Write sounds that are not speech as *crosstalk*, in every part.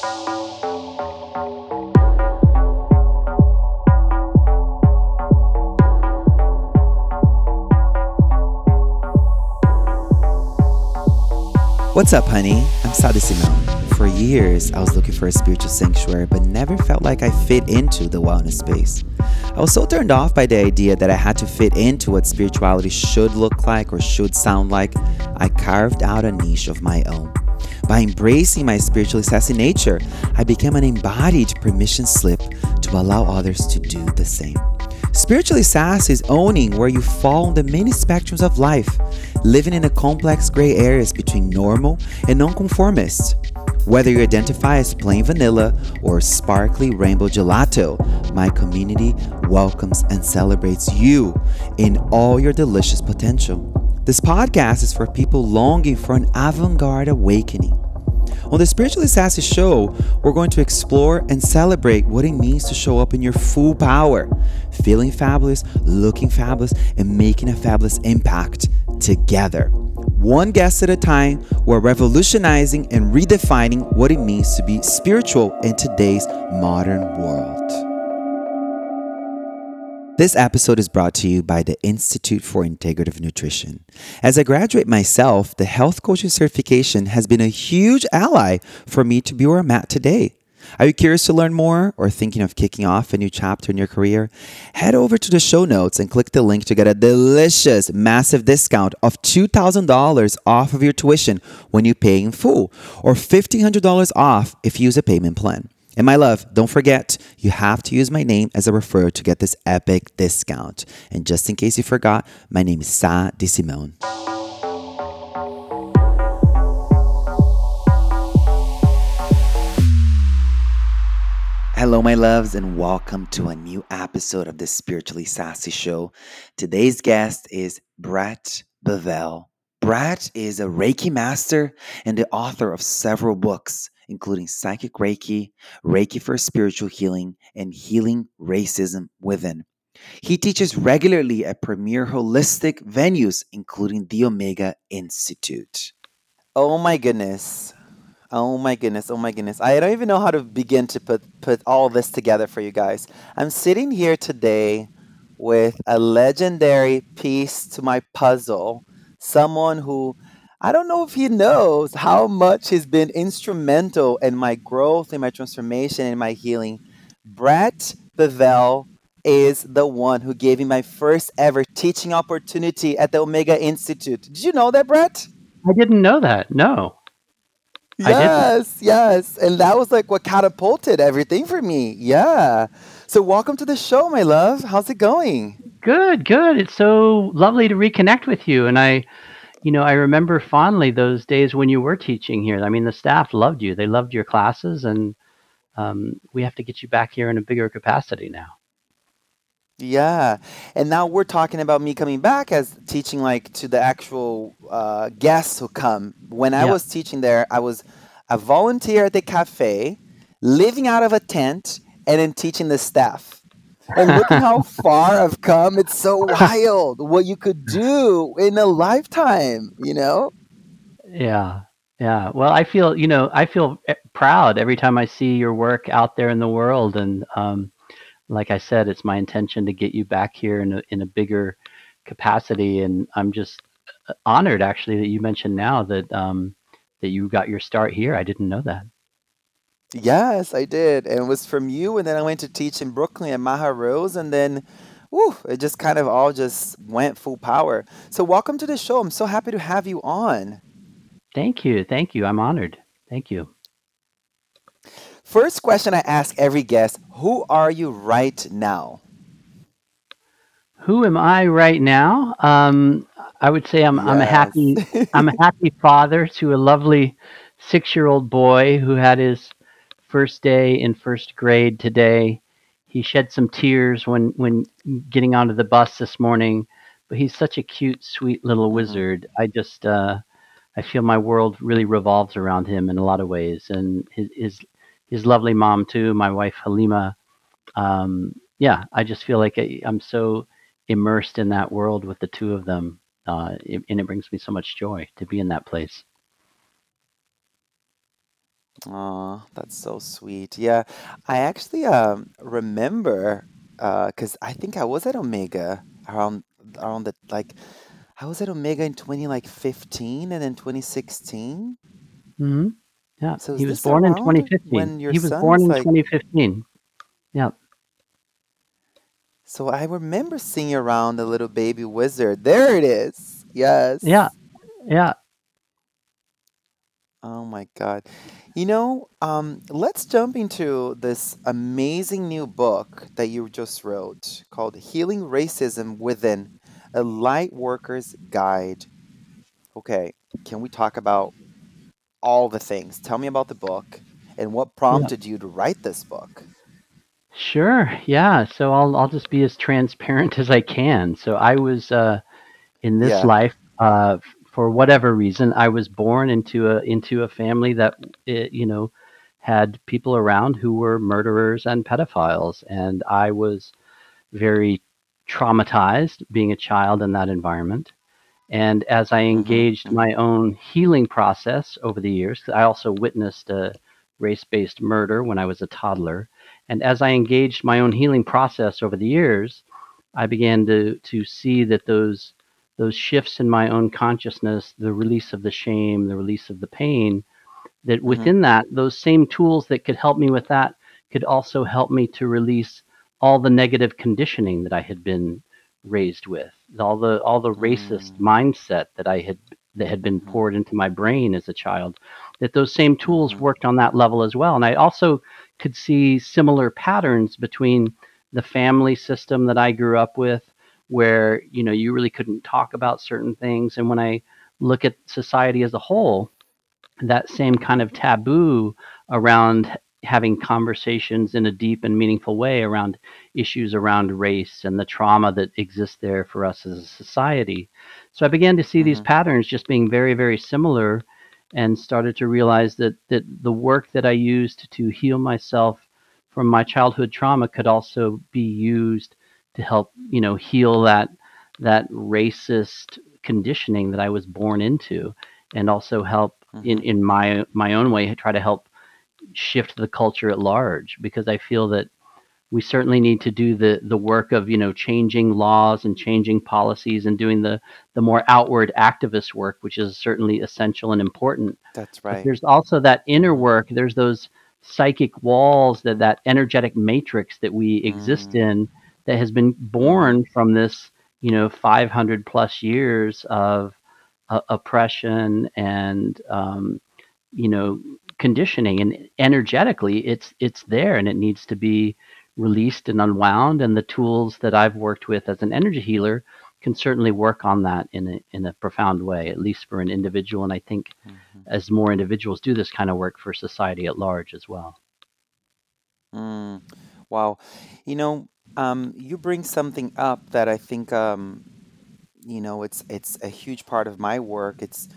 What's up, honey? I'm Sah D'Simone. For years, I was looking for a spiritual sanctuary, but never felt like I fit into the wellness space. I was so turned off by the idea that I had to fit into what spirituality should look like or should sound like, I carved out a niche of my own. By embracing my spiritually sassy nature, I became an embodied permission slip to allow others to do the same. Spiritually sassy is owning where you fall on the many spectrums of life, living in the complex gray areas between normal and nonconformist. Whether you identify as plain vanilla or sparkly rainbow gelato, my community welcomes and celebrates you in all your delicious potential. This podcast is for people longing for an avant garde awakening. On the Spiritually Sassy Show, we're going to explore and celebrate what it means to show up in your full power, feeling fabulous, looking fabulous, and making a fabulous impact together. One guest at a time, we're revolutionizing and redefining what it means to be spiritual in today's modern world. This episode is brought to you by the Institute for Integrative Nutrition. As a graduate myself, the health coaching certification has been a huge ally for me to be where I'm at today. Are you curious to learn more or thinking of kicking off a new chapter in your career? Head over to the show notes and click the link to get a delicious, massive discount of $2,000 off of your tuition when you pay in full, or $1,500 off if you use a payment plan. And my love, don't forget, you have to use my name as a referral to get this epic discount. And just in case you forgot, my name is Sah D'Simone. Hello, my loves, and welcome to a new episode of the Spiritually Sassy Show. Today's guest is Brett Bevell. Brett is a Reiki master and the author of several books, including Psychic Reiki, Reiki for Spiritual Healing, and Healing Racism Within. He teaches regularly at premier holistic venues, including the Omega Institute. Oh my goodness. Oh my goodness, oh my goodness. I don't even know how to begin to put, put all this together for you guys. I'm sitting here today with a legendary piece to my puzzle. Someone who I don't know if he knows how much he's been instrumental in my growth, in my transformation, in my healing. Brett Bevell is the one who gave me my first ever teaching opportunity at the Omega Institute. Did you know that, Brett? I didn't know that. No. Yes, yes. And that was like what catapulted everything for me. Yeah. So, welcome to the show, my love. How's it going? Good, good. It's so lovely to reconnect with you. And I, you know, I remember fondly those days when you were teaching here. I mean, the staff loved you. They loved your classes, and um, we have to get you back here in a bigger capacity now. Yeah. And now we're talking about me coming back as teaching like to the actual uh, guests who come. When I Yeah. was teaching there, I was a volunteer at the cafe, living out of a tent, and then teaching the staff. And looking how *laughs* far I've come. It's so *laughs* wild what you could do in a lifetime, you know? Yeah, yeah. Well, I feel, you know, I feel eh, proud every time I see your work out there in the world. And um, like I said, it's my intention to get you back here in a, in a bigger capacity. And I'm just uh, honored, actually, that you mentioned now that um, that you got your start here. I didn't know that. Yes, I did. And it was from you. And then I went to teach in Brooklyn at Maha Rose. And then, whew, it just kind of all just went full power. So, welcome to the show. I'm so happy to have you on. Thank you, thank you. I'm honored. Thank you. First question I ask every guest Who are you right now? Who am I right now? Um, I would say I'm I'm a happy I'm a *laughs* happy father to a lovely six year old boy who had his first day in first grade today. He shed some tears when when getting onto the bus this morning, but he's such a cute, sweet little Mhm. wizard. I just uh, I feel my world really revolves around him in a lot of ways, and his his, his lovely mom too, my wife Halima. Um, yeah, I just feel like I, I'm so immersed in that world with the two of them, uh, it, and it brings me so much joy to be in that place. Aw, that's so sweet. Yeah, I actually um remember uh because I think I was at Omega around around the like I was at Omega in 20 like 15 and then 2016. hmm Yeah, So is he was this born in around 2015. when your He was son born is in like 2015. Yeah, so I remember seeing you around the little baby wizard. There it is. Yes. Yeah, Yes. yeah. Oh my God. You know, um, let's jump into this amazing new book that you just wrote called Healing Racism Within a Light Worker's Guide. Okay, can we talk about all the things? Tell me about the book and what Yeah. prompted you to write this book. Sure. Yeah. So I'll I'll just be as transparent *laughs* as I can. So I was uh, in this Yeah. life uh, for whatever reason. I was born into a into a family that you know had people around who were murderers and pedophiles, and I was very traumatized being a child in that environment. And as I Mm-hmm. engaged my own healing process over the years, I also witnessed a race based murder when I was a toddler. And as I engaged my own healing process over the years, I began to, to see that those, those shifts in my own consciousness, the release of the shame, the release of the pain, that Mm-hmm. within that, those same tools that could help me with that could also help me to release all the negative conditioning that I had been raised with, all the all the racist Mm, mindset that I had that had been mhm, poured into my brain as a child. That those same tools mhm, worked on that level as well, and I also could see similar patterns between the family system that I grew up with, where you know you really couldn't talk about certain things, and when I look at society as a whole, that same kind of taboo around having conversations in a deep and meaningful way around issues around race and the trauma that exists there for us as a society. So I began to see these mhm, patterns just being very, very similar and started to realize that, that the work that I used to heal myself from my childhood trauma could also be used to help, you know, heal that that racist conditioning that I was born into and also help in, mhm, in my my own way try to help shift the culture at large because I feel that we certainly need to do the the work of you know changing laws and changing policies and doing the the more outward activist work which is certainly essential and important. That's but right. there's also that inner work there's those psychic walls that that energetic matrix that we exist mm, in that has been born from this you know 500 plus years of uh, oppression and um, you know conditioning and energetically it's it's there and it needs to be released and unwound and the tools that I've worked with as an energy healer can certainly work on that in a in a profound way at least for an individual and I think mhm, as more individuals do this kind of work for society at large as well. mm. Wow. You know, um, you bring something up that I think, um, you know, it's it's a huge part of my work. It's,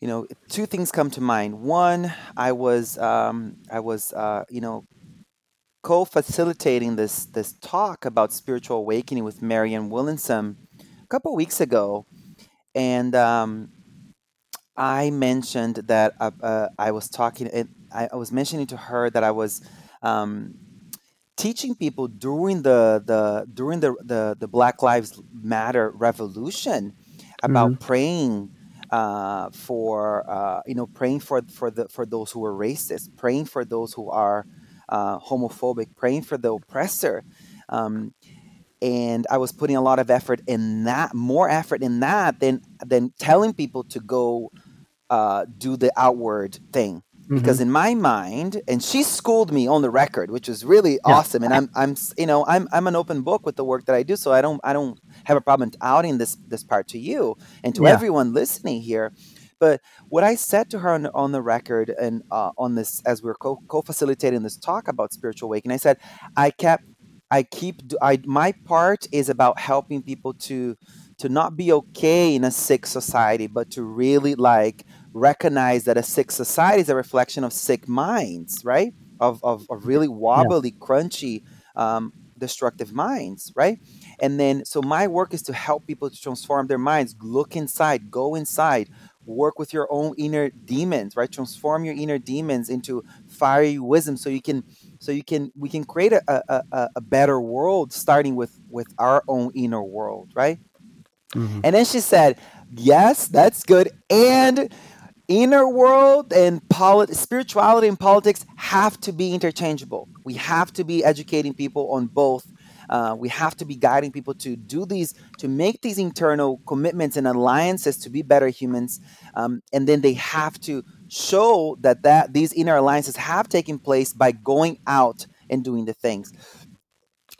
you know, two things come to mind. One, I was um, I was uh, you know, co-facilitating this this talk about spiritual awakening with Marianne Williamson a couple weeks ago, and um, I mentioned that uh, uh, I was talking. I, I was mentioning to her that I was um, teaching people during the the during the the, the Black Lives Matter revolution about praying uh, for uh, you know praying for for the for those who are racist, praying for those who are uh, homophobic, praying for the oppressor. Um, and I was putting a lot of effort in that, more effort in that than than telling people to go uh, do the outward thing hmm because in my mind and she schooled me on the record which was really Yeah. awesome and i'm i'm you know i'm i'm an open book with the work that i do so i don't i don't have a problem outing this this part to you and to Yeah. everyone listening here But what I said to her on, on the record and uh, on this, as we are co facilitating this talk about spiritual awakening, I said, I kept, I keep, I my part is about helping people to to not be okay in a sick society, but to really like recognize that a sick society is a reflection of sick minds, right? Of, of, of really wobbly, yeah. crunchy, um, destructive minds, right? And then, so my work is to help people to transform their minds, look inside, go inside, work with your own inner demons, right? Transform your inner demons into fiery wisdom, so you can, so you can, we can create a, a, a, a better world, starting with with our own inner world, right? Mm-hmm. And then she said, "Yes, that's good, and." Inner world and polit- spirituality and politics have to be interchangeable. We have to be educating people on both. Uh, we have to be guiding people to do these, to make these internal commitments and alliances to be better humans, um, and then they have to show that that these inner alliances have taken place by going out and doing the things.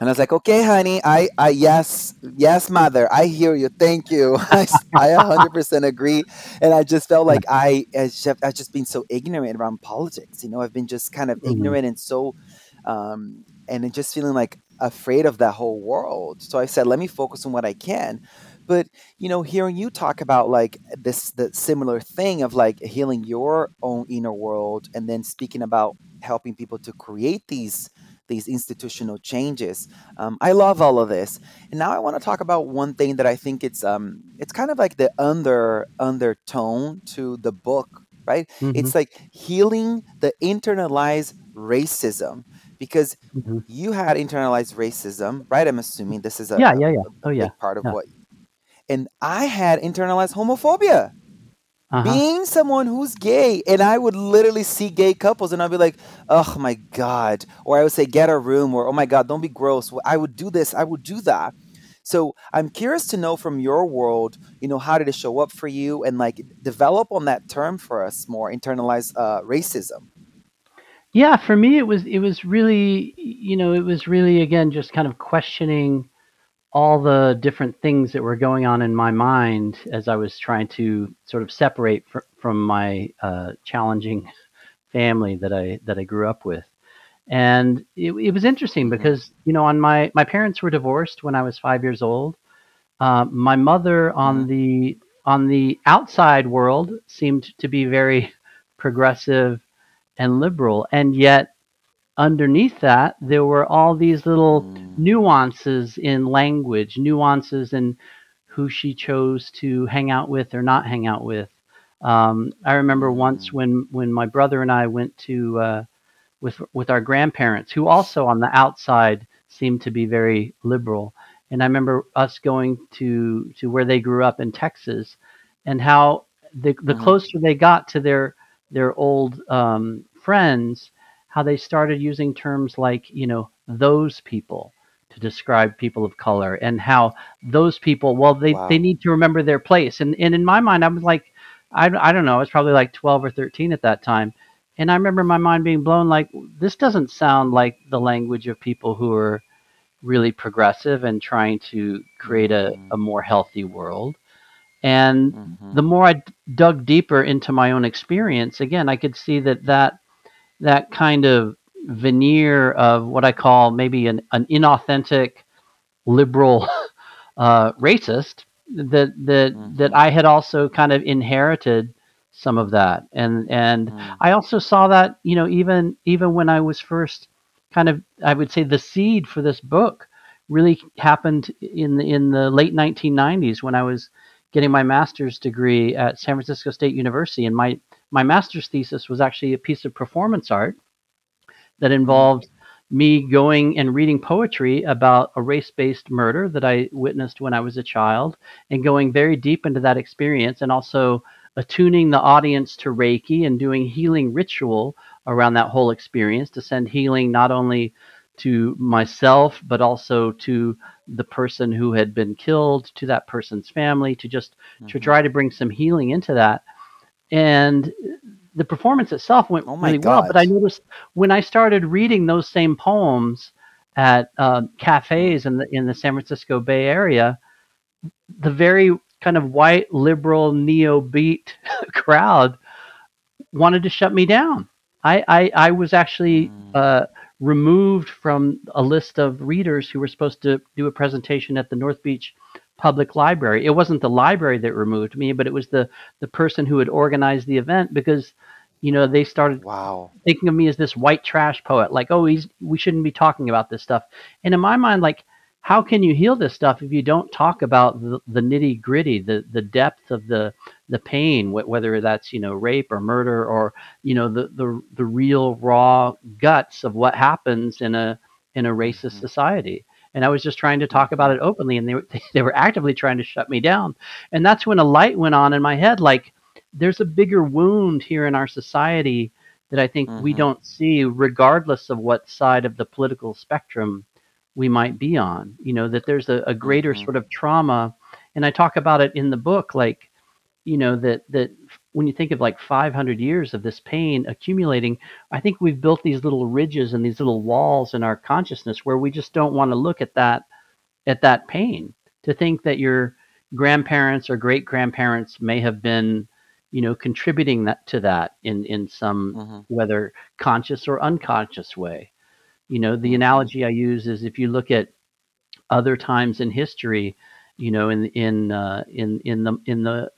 And I was like, okay, honey, I, I, yes, yes, mother, I hear you. Thank you. *laughs* I, I 100% agree. And I just felt like I, I've just been so ignorant around politics. You know, I've been just kind of mm-hmm. ignorant and so, um, and just feeling like afraid of that whole world. So I said, let me focus on what I can. But you know, hearing you talk about like this, the similar thing of like healing your own inner world, and then speaking about helping people to create these these institutional changes. Um, I love all of this, and now I want to talk about one thing that I think it's um, it's kind of like the under undertone to the book, right? Mm-hmm. It's like healing the internalized racism because mm-hmm. you had internalized racism, right? I'm assuming this is a yeah, yeah, yeah. Oh, yeah. part of yeah. what, and I had internalized homophobia uh-huh. being someone who's gay and i would literally see gay couples and i'd be like oh my god. Or i would say get a room or oh my god don't be gross. I would do this i would do that. So i'm curious to know from your world you know how did it show up for you and like develop on that term for us more internalized uh, racism. Yeah for me it was it was really you know it was really again just kind of questioning all the different things that were going on in my mind as I was trying to sort of separate fr- from my uh, challenging *laughs* family that I that I grew up with, and it, it was interesting mm-hmm. because you know on my my parents were divorced when I was five years old. Uh, my mother on mm-hmm. the on the outside world seemed to be very *laughs* progressive and liberal, and yet underneath that, there were all these little mm. nuances in language, nuances in who she chose to hang out with or not hang out with. Um, I remember mm. once when when my brother and I went to uh, with with our grandparents, who also on the outside seemed to be very liberal. And I remember us going to to where they grew up in Texas, and how the the mm. closer they got to their their old um, friends, how they started using terms like, you know, those people to describe people of color and how those people, well, they, wow. they need to remember their place. And, and in my mind, I was like, I, I don't know, I was probably like 12 or 13 at that time. And I remember my mind being blown like, this doesn't sound like the language of people who are really progressive and trying to create a, mm-hmm. a more healthy world. And mm-hmm. the more I d- dug deeper into my own experience, again, I could see that that that kind of veneer of what I call maybe an, an inauthentic liberal *laughs* uh, racist that that mm-hmm. that I had also kind of inherited some of that and and mm. I also saw that you know even even when I was first kind of I would say the seed for this book really happened in the, in the late 1990s when I was getting my master's degree at San Francisco State University and my my master's thesis was actually a piece of performance art that involved me going and reading poetry about a race based murder that I witnessed when I was a child and going very deep into that experience and also attuning the audience to Reiki and doing healing ritual around that whole experience to send healing not only to myself but also to the person who had been killed to that person's family to just mm-hmm. to try to bring some healing into that and the performance itself went oh really well. But I noticed when I started reading those same poems at uh, cafes in the in the San Francisco Bay Area, the very kind of white liberal neo beat *laughs* crowd wanted to shut me down. I I, I was actually Mm. uh, removed from a list of readers who were supposed to do a presentation at the North Beach Public Library. It wasn't the library that removed me, but it was the the person who had organized the event because you know they started Wow. thinking of me as this white trash poet like oh he's we shouldn't be talking about this stuff and in my mind like how can you heal this stuff if you don't talk about the, the nitty gritty the the depth of the the pain wh- whether that's you know rape or murder or you know the the, the real raw guts of what happens in a in a racist Mhm. society and i was just trying to talk about it openly and they were *laughs* they were actively trying to shut me down and that's when a light went on in my head like there's a bigger wound here in our society that I think we Mhm. don't see, regardless of what side of the political spectrum we might be on. You know, that there's a, a greater Mhm. sort of trauma. And I talk about it in the book, like, you know, that, that when you think of like 500 years of this pain accumulating, I think we've built these little ridges and these little walls in our consciousness where we just don't want to look at that, at that pain. To think that your grandparents or great grandparents may have been you know contributing that to that in in some Mhm. whether conscious or unconscious way you know the Mhm. analogy i use is if you look at other times in history you know in in uh, in in the in the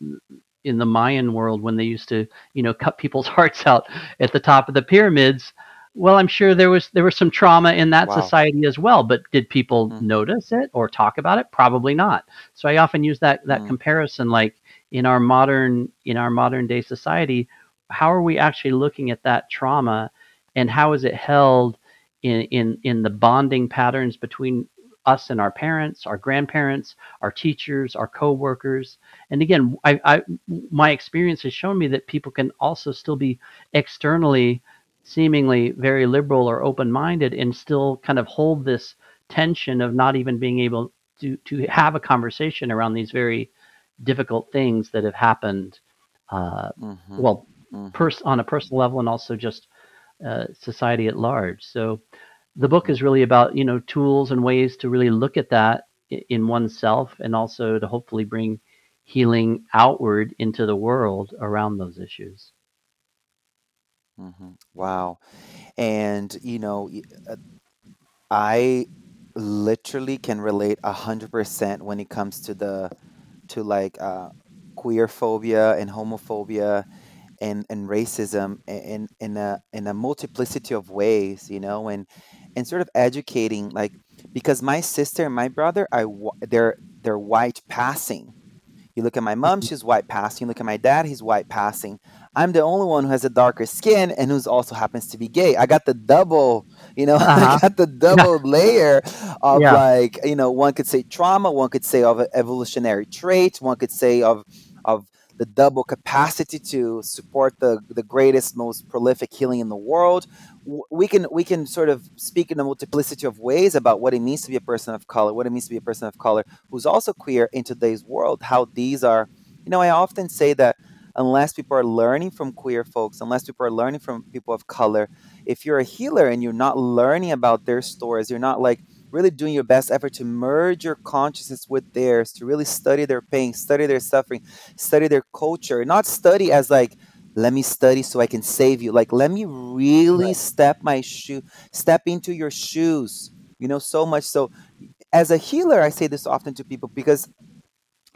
in the mayan world when they used to you know *laughs* cut people's hearts out at the top of the pyramids well i'm sure there was there was some trauma in that Wow. society as well but did people Mhm. notice it or talk about it probably not so i often use that that Mm. comparison like in our modern in our modern day society how are we actually looking at that trauma and how is it held in in in the bonding patterns between us and our parents our grandparents our teachers our co-workers and again I, I my experience has shown me that people can also still be externally seemingly very liberal or open-minded and still kind of hold this tension of not even being able to to have a conversation around these very difficult things that have happened uh, Mhm. well Mhm. pers- on a personal level and also just uh, society at large so the book is really about you know tools and ways to really look at that in oneself and also to hopefully bring healing outward into the world around those issues Mhm. Wow. And you know, uh, I literally can relate a hundred percent when it comes to the to like uh, queer phobia and homophobia and and racism i- in in a in a multiplicity of ways, you know, and and sort of educating like because my sister and my brother wh- they're they're white passing. You look at my mom, she's white passing. You look at my dad, he's white passing. I'm the only one who has a darker skin and who's also happens to be gay. I got the double, you know, *laughs* I uh-huh got the double *laughs* layer of yeah like, you know, one could say trauma, one could say of evolutionary traits, one could say of of the double capacity to support the the greatest, most prolific healing in the world. We can we can sort of speak in a multiplicity of ways about what it means to be a person of color, what it means to be a person of color who's also queer in today's world, how these are, you know, I often say that unless people are learning from queer folks, unless people are learning from people of color, if you're a healer and you're not learning about their stories, you're not like really doing your best effort to merge your consciousness with theirs, to really study their pain, study their suffering, study their culture, not study as like, let me study so I can save you. Like, let me really right step my shoe, step into your shoes, you know, so much so as a healer, I say this often to people because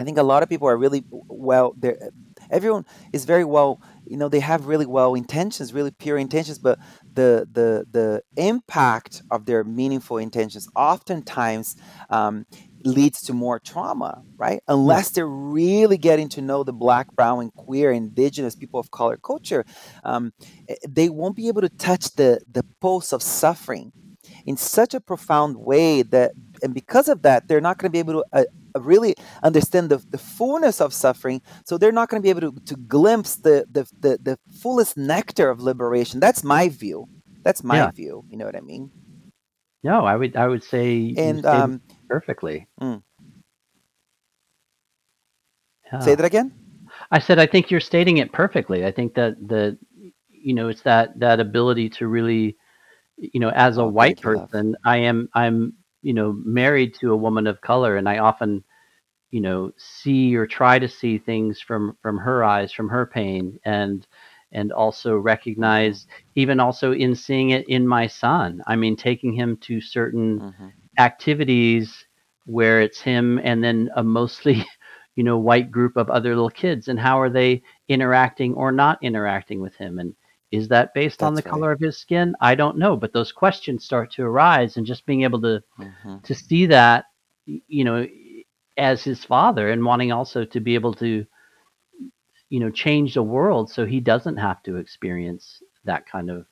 I think a lot of people are really well. They're everyone is very well. You know, they have really well intentions, really pure intentions, but the the the impact of their meaningful intentions oftentimes um, leads to more trauma, right? Unless they're really getting to know the Black, Brown, and queer, Indigenous people of color culture, um, eh, they won't be able to touch the the pulse of suffering in such a profound way that and because of that they're not going to be able to uh, uh, really understand the, the fullness of suffering so they're not going to be able to, to glimpse the, the the the fullest nectar of liberation. That's my view. That's my yeah. view you know what i mean? No i would i would say and um perfectly. mm, say that again? I said i think you're stating it perfectly. I think that the you know it's that that ability to really you know as a oh white thank you love. person i am i'm you know married to a woman of color and i often you know see or try to see things from from her eyes from her pain and and also recognize even also in seeing it in my son i mean taking him to certain Mm-hmm. activities where it's him and then a mostly *laughs* you know white group of other little kids and how are they interacting or not interacting with him and is that based on the right. color of his skin i don't know but those questions start to arise and just being able to Mm-hmm. to see that you know as his father and wanting also to be able to you know change the world so he doesn't have to experience that kind of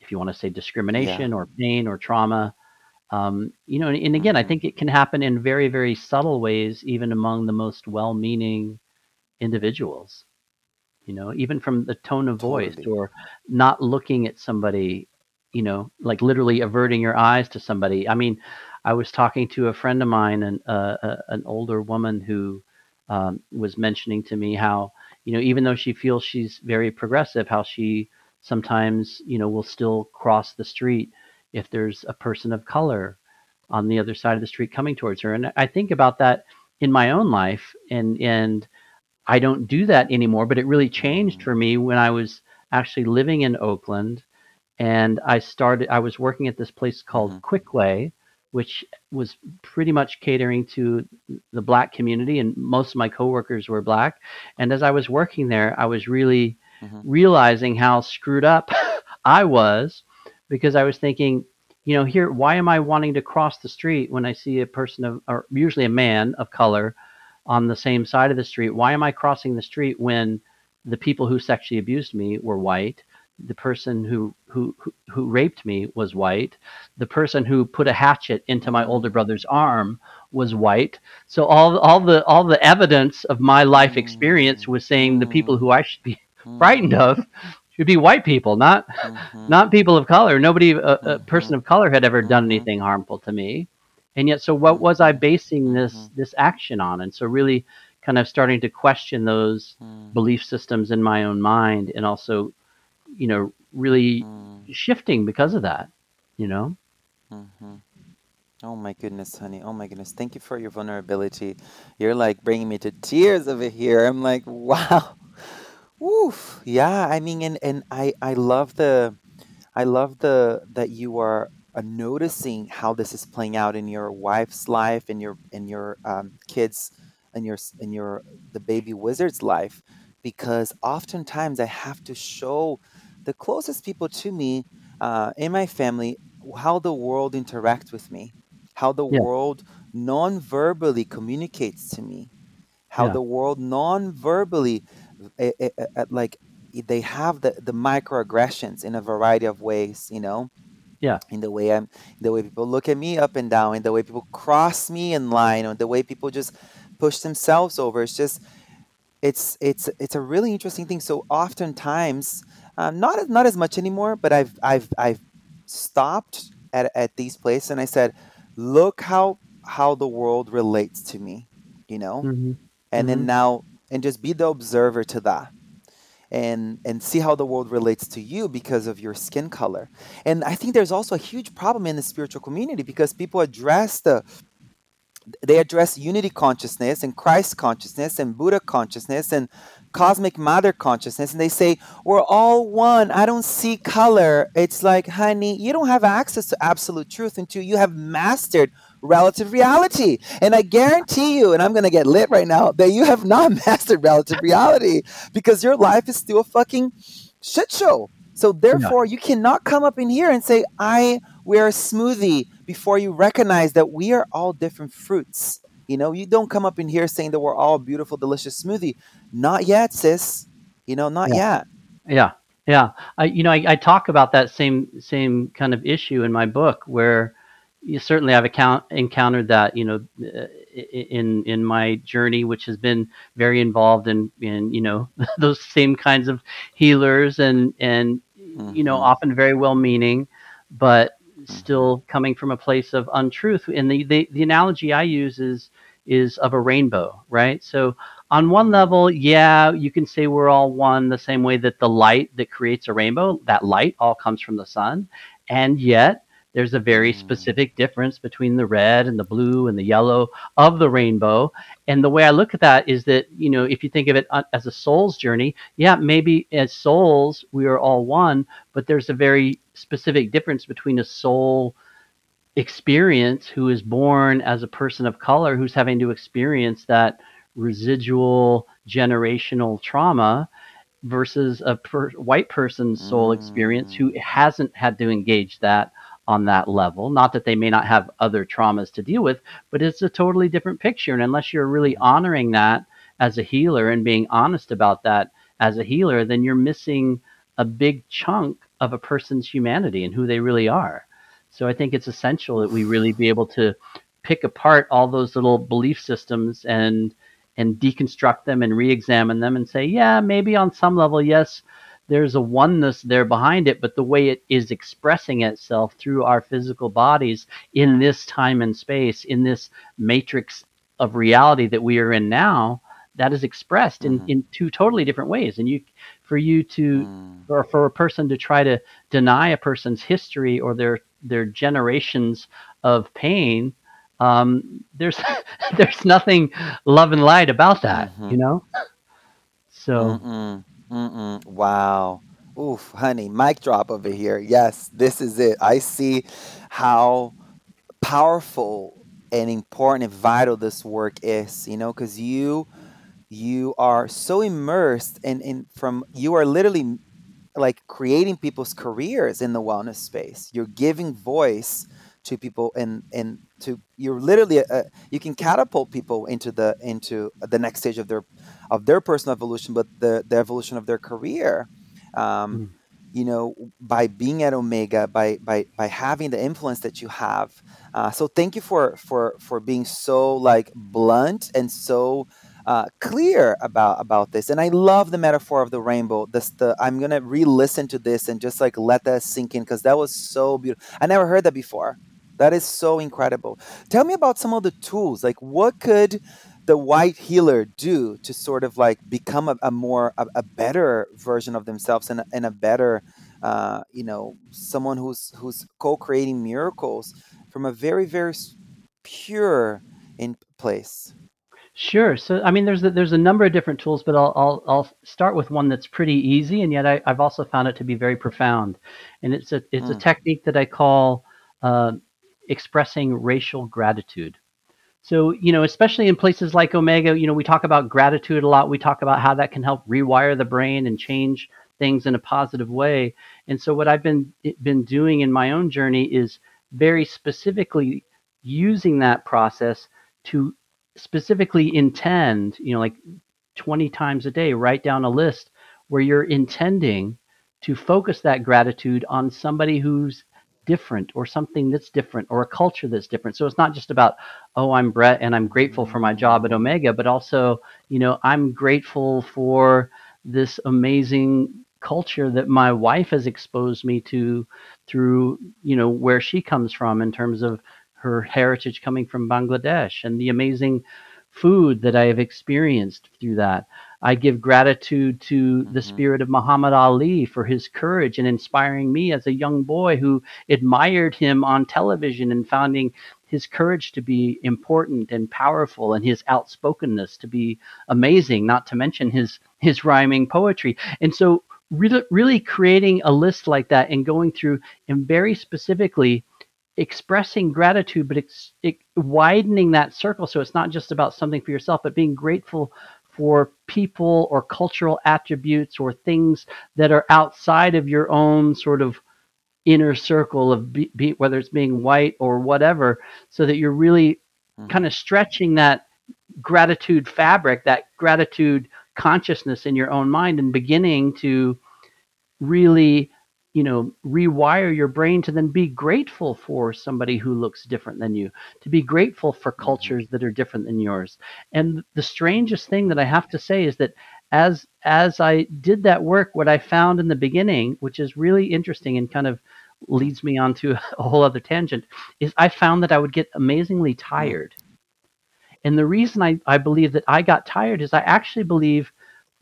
if you want to say discrimination or pain or trauma um, you know and, and again i Mhm. think it can happen in very very subtle ways even among the most well-meaning individuals you know even from the tone of voice Totally. or not looking at somebody you know like literally averting your eyes to somebody i mean i was talking to a friend of mine and uh, uh, an older woman who um, was mentioning to me how you know even though she feels she's very progressive how she sometimes you know will still cross the street if there's a person of color on the other side of the street coming towards her and i think about that in my own life and and I don't do that anymore, but it really changed for me when I was actually living in Oakland and I started I was working at this place called Mhm. Quickway, which was pretty much catering to the black community and most of my coworkers were black. And as I was working there, I was really Mhm. realizing how screwed up *laughs* I was because I was thinking, you know, here why am I wanting to cross the street when I see a person of or usually a man of color on the same side of the street. Why am I crossing the street when the people who sexually abused me were white? The person who who who, who raped me was white. The person who put a hatchet into my older brother's arm was white. So all all the all the evidence of my life experience was saying the people who I should be frightened of should be white people, not Mhm. not people of color. Nobody, a, a person of color, had ever done Mhm. anything harmful to me, and yet, so what was I basing this Mhm. this action on? And so, really, kind of starting to question those Mm. belief systems in my own mind, and also, you know, really Mm. shifting because of that. You know, mm-hmm. Oh my goodness, honey. Oh my goodness. Thank you for your vulnerability. You're like bringing me to tears over here. I'm like, *laughs* wow. Woof. Yeah, I mean and and I I love the I love the that you are uh, noticing how this is playing out in your wife's life and your in your um, kids and your in your the baby wizard's life because oftentimes I have to show the closest people to me uh, in my family how the world interacts with me, how the yeah, world non-verbally communicates to me how yeah, the world non-verbally eh, eh, eh, eh, like they have the, the microaggressions in a variety of ways you know yeah, in the way i'm the way people look at me up and down in the way people cross me in line or the way people just push themselves over. It's just it's it's it's a really interesting thing. So oftentimes um, not as not as much anymore but i've i've i've stopped at, at these places and i said look how how the world relates to me you know? Hmm and hmm then now and just be the observer to that and and see how the world relates to you because of your skin color. And i think there's also a huge problem in the spiritual community because people address the they address unity consciousness and Christ consciousness and Buddha consciousness and cosmic mother consciousness and they say we're all one. I don't see color. It's like honey you don't have access to absolute truth until you have mastered relative reality and i guarantee you and i'm going to get lit right now that you have not *laughs* mastered relative reality because your life is still a fucking shit show so therefore you cannot come up in here and say i wear a smoothie before you recognize that we are all different fruits. You know, you don't come up in here saying that we're all beautiful, delicious smoothie. Not yet, sis. You know, not yeah. yet. Yeah, yeah. I, you know, I, I talk about that same same kind of issue in my book, where you certainly I've account, encountered that. You know, uh, in in my journey, which has been very involved in in you know *laughs* those same kinds of healers and and you know Mm-hmm. often very well meaning, but Mm-hmm. still coming from a place of untruth. And the the, the analogy I use is is of a rainbow, right? So on one level, yeah, you can say we're all one the same way that the light that creates a rainbow, that light all comes from the sun. And yet there's a very specific difference between the red and the blue and the yellow of the rainbow. And the way I look at that is that, you know, if you think of it uh, as a soul's journey, yeah, maybe as souls, we are all one, but there's a very specific difference between a soul experience who is born as a person of color who's having to experience that residual generational trauma versus a per- white person's soul experience who hasn't had to engage that on that level. Not that they may not have other traumas to deal with, but it's a totally different picture. And unless you're really honoring that as a healer and being honest about that as a healer, then you're missing a big chunk of a person's humanity and who they really are. So I think it's essential that we really be able to pick apart all those little belief systems and and deconstruct them and re-examine them and say, yeah, maybe on some level, yes, there's a oneness there behind it, but the way it is expressing itself through our physical bodies in this time and space, in this matrix of reality that we are in now, that is expressed in, mm-hmm. in two totally different ways. And you for you to mm. or for a person to try to deny a person's history or their their generations of pain um, there's *laughs* there's nothing love and light about that, mm-hmm. you know. *laughs* So Mm-mm, mm-mm. Wow. Oof, honey, mic drop over here. Yes, this is it. I see how powerful and important and vital this work is, you know, because you you are so immersed and in, in from you are literally like creating people's careers in the wellness space. You're giving voice to people and and to you're literally uh, you can catapult people into the into the next stage of their of their personal evolution, but the the evolution of their career. Um, mm, you know, by being at Omega, by by by having the influence that you have. Uh, so thank you for for for being so like blunt and so uh, clear about about this. And I love the metaphor of the rainbow. This the I'm gonna re-listen to this and just like let that sink in because that was so beautiful. I never heard that before. That is so incredible. Tell me about some of the tools. Like, what could the white healer do to sort of like become a, a more a, a better version of themselves and, a- and a better, uh, you know, someone who's who's co-creating miracles from a very very pure in place. sure. So I mean, there's a, there's a number of different tools, but I'll I'll I'll start with one that's pretty easy, and yet I, I've also found it to be very profound. And it's a it's a Mm, technique that I call uh, expressing racial gratitude. So, you know, especially in places like Omega, you know, we talk about gratitude a lot. We talk about how that can help rewire the brain and change things in a positive way. And so what I've been eh, been doing in my own journey is very specifically using that process to specifically intend, you know, like 20 times a day, write down a list where you're intending to focus that gratitude on somebody who's different or something that's different or a culture that's different. So it's not just about, oh, I'm Brett and I'm grateful for my mm-hmm. job at Omega, but also, you know, I'm grateful for this amazing culture that my wife has exposed me to through, you know, where she comes from in terms of her heritage coming from Bangladesh and the amazing food that I have experienced through that. I give gratitude to the mhm, spirit of Muhammad Ali for his courage and inspiring me as a young boy who admired him on television and finding his courage to be important and powerful and his outspokenness to be amazing, not to mention his his rhyming poetry. And so really, really creating a list like that and going through and very specifically expressing gratitude, but ex- it, widening that circle so it's not just about something for yourself, but being grateful for people or cultural attributes or things that are outside of your own sort of inner circle of be, be, whether it's being white or whatever, so that you're really kind mhm, of stretching that gratitude fabric, that gratitude consciousness in your own mind and beginning to really you know rewire your brain to then be grateful for somebody who looks different than you to be grateful for mhm, cultures that are different than yours. And the strangest thing that i have to say is that as as i did that work what i found in the beginning which is really interesting and kind of leads me on to *laughs* a whole other tangent is i found that i would get amazingly mm, tired. And the reason i, I believe that i got tired is i actually believe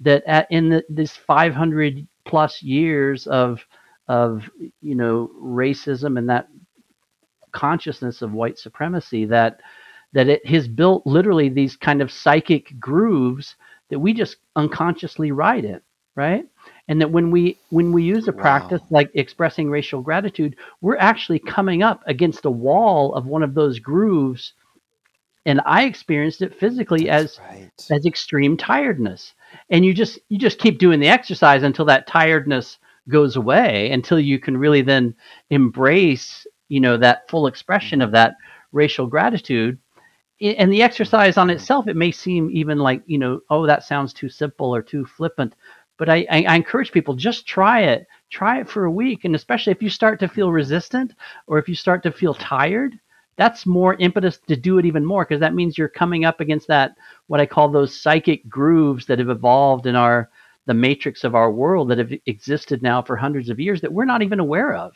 that at, in the, this 500 plus years of of you know racism and that consciousness of white supremacy that that it has built literally these kind of psychic grooves that we just unconsciously ride in, right? And that when we when we use a practice Wow. like expressing racial gratitude, we're actually coming up against a wall of one of those grooves. And I experienced it physically That's as right. as extreme tiredness. And you just you just keep doing the exercise until that tiredness goes away, until you can really then embrace, you know, that full expression of that racial gratitude and the exercise on Mhm. itself, it may seem even like, you know, oh, that sounds too simple or too flippant. But I, I, I encourage people just try it. Try it for a week. And especially if you start to feel resistant or if you start to feel tired, that's more impetus to do it even more because that means you're coming up against that what I call those psychic grooves that have evolved in our the matrix of our world that have existed now for hundreds of years that we're not even aware of,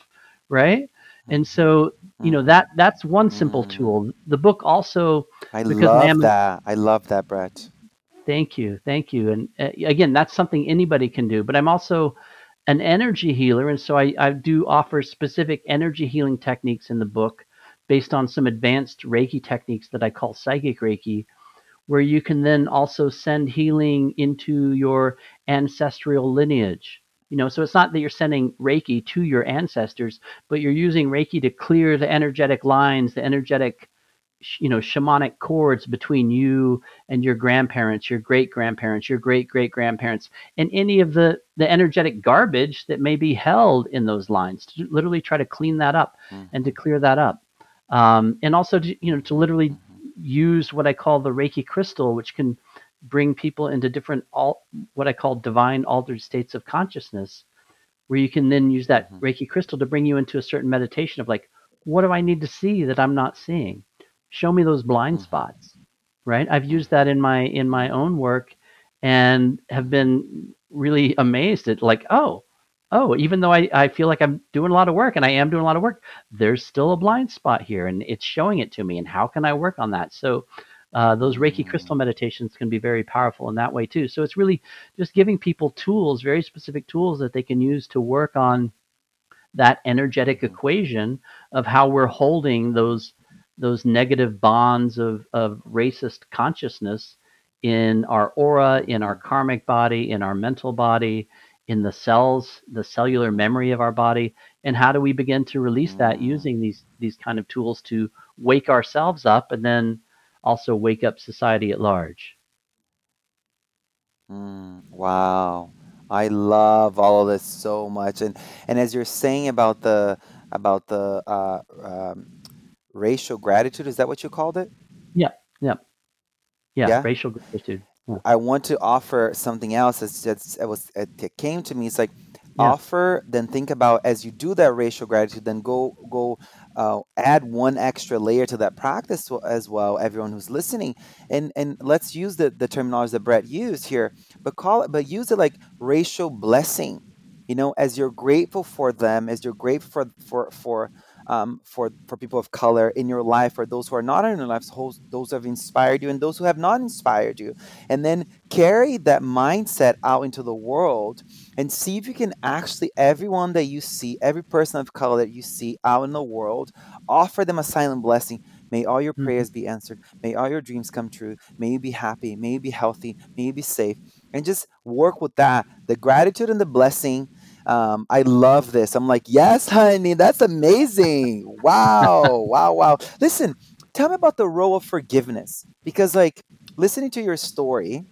right? And so, you know, that that's one simple Mm. tool. The book also I love Nam that. I love that, Brett. thank you. Thank you. And uh, again, that's something anybody can do, but I'm also an energy healer and so I I do offer specific energy healing techniques in the book based on some advanced Reiki techniques that I call psychic Reiki where you can then also send healing into your ancestral lineage. You know, so it's not that you're sending Reiki to your ancestors, but you're using Reiki to clear the energetic lines, the energetic, you know, shamanic cords between you and your grandparents, your great grandparents, your great great grandparents, and any of the the energetic garbage that may be held in those lines. To literally try to clean that up and to clear that up, um, and also to you know to literally. Use what I call the Reiki crystal, which can bring people into different all what I call divine altered states of consciousness, where you can then use that Mhm. Reiki crystal to bring you into a certain meditation of like, what do I need to see that I'm not seeing? Show me those blind Mhm. spots, right? I've used that in my in my own work and have been really amazed at like, oh, oh, even though I, I feel like I'm doing a lot of work and I am doing a lot of work, there's still a blind spot here and it's showing it to me. And how can I work on that? So uh, those Reiki crystal Mm. meditations can be very powerful in that way too. So it's really just giving people tools, very specific tools that they can use to work on that energetic Mhm. equation of how we're holding those those negative bonds of, of racist consciousness in our aura, in our karmic body, in our mental body, in the cells, the cellular memory of our body, and how do we begin to release that Mm. using these these kind of tools to wake ourselves up and then also wake up society at large. Mm, wow. I love all of this so much. And and as you're saying about the about the uh, um, racial gratitude, is that what you called it? Yeah, yeah, yeah. Yeah. Racial gratitude. I want to offer something else. It's it was it came to me. It's like yeah, offer, then think about as you do that racial gratitude, then go go uh, add one extra layer to that practice as well. Everyone who's listening, and and let's use the the terminology that Brett used here, but call it, but use it like racial blessing. You know, as you're grateful for them, as you're grateful for for for um, for for people of color in your life, for those who are not in your lives, those those who have inspired you, and those who have not inspired you, and then carry that mindset out into the world and see if you can actually everyone that you see every person of color that you see out in the world offer them a silent blessing. May all your mhm, prayers be answered. May all your dreams come true. May you be happy. May you be healthy. May you be safe. And just work with that. The gratitude and the blessing um, i love this. I'm like yes honey that's amazing. Wow *laughs* wow wow. Listen tell me about the role of forgiveness because like listening to your story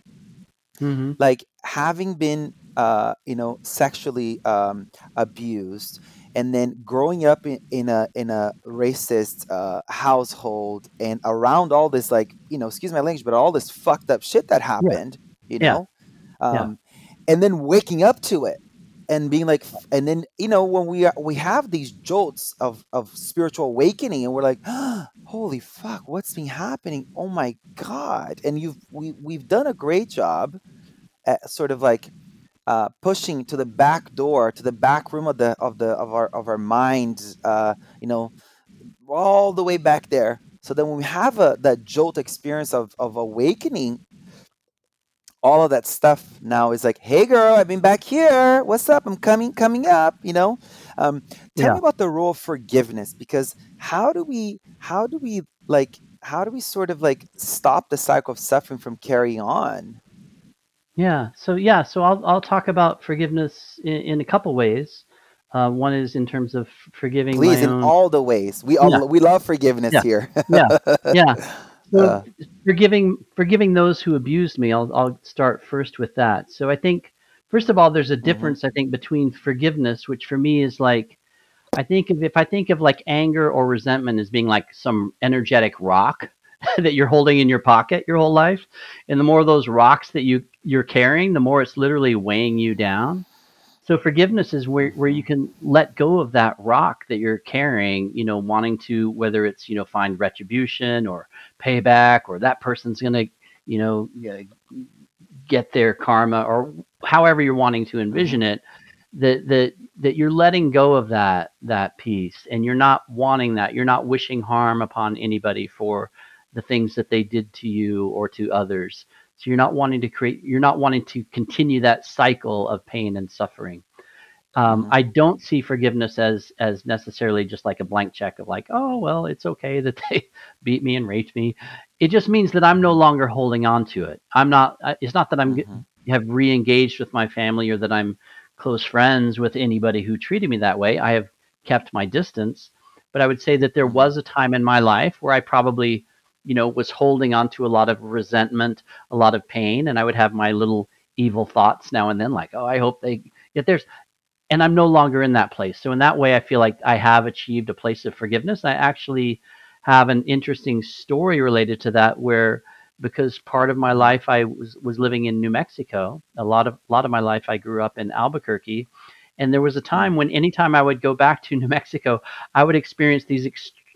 mhm, like having been uh you know sexually um abused and then growing up in, in a in a racist uh household and around all this like you know excuse my language but all this fucked up shit that yeah, happened you know yeah, um and then waking up to it and being like and then you know when we are we have these jolts of of spiritual awakening and we're like *gasps* holy fuck what's been happening? Oh my god. And you've we, we've done a great job at sort of like uh, pushing to the back door to the back room of the of the of our of our minds uh, you know all the way back there. So then when we have a that jolt experience of of awakening all of that stuff now is like hey girl i've been back here what's up i'm coming coming up you know Um, tell me about the role of forgiveness because how do we how do we like how do we sort of like stop the cycle of suffering from carrying on? Yeah. So yeah. So I'll I'll talk about forgiveness in, in a couple ways. Uh, one is in terms of forgiving Please, in own. all the ways. We Yeah. all we love forgiveness Yeah. here. Yeah. Yeah. *laughs* Uh, forgiving forgiving those who abused me. I'll I'll start first with that. So I think first of all, there's a mhm, difference I think between forgiveness, which for me is like I think of if I think of like anger or resentment as being like some energetic rock *laughs* that you're holding in your pocket your whole life, and the more of those rocks that you you're carrying, the more it's literally weighing you down. So forgiveness is where where you can let go of that rock that you're carrying, you know, wanting to whether it's, you know, find retribution or payback or that person's going to, you know, get their karma or however you're wanting to envision mm-hmm. it that that that you're letting go of that that piece and you're not wanting that. You're not wishing harm upon anybody for the things that they did to you or to others so you're not wanting to create you're not wanting to continue that cycle of pain and suffering um, mhm, I don't see forgiveness as as necessarily just like a blank check of like, oh well, it's okay that they *laughs* beat me and raped me. It just means that I'm no longer holding on to it. I'm not. It's not that I'm mhm, have re-engaged with my family or that I'm close friends with anybody who treated me that way. I have kept my distance, but I would say that there mhm, was a time in my life where I probably, you know, was holding on to a lot of resentment, a lot of pain, and I would have my little evil thoughts now and then, like, oh, I hope they get theirs and I'm no longer in that place. So in that way, I feel like I have achieved a place of forgiveness. I actually have an interesting story related to that, where because part of my life I was was living in New Mexico. A lot of a lot of my life I grew up in Albuquerque, and there was a time when anytime I would go back to *laughs* New Mexico, I would experience these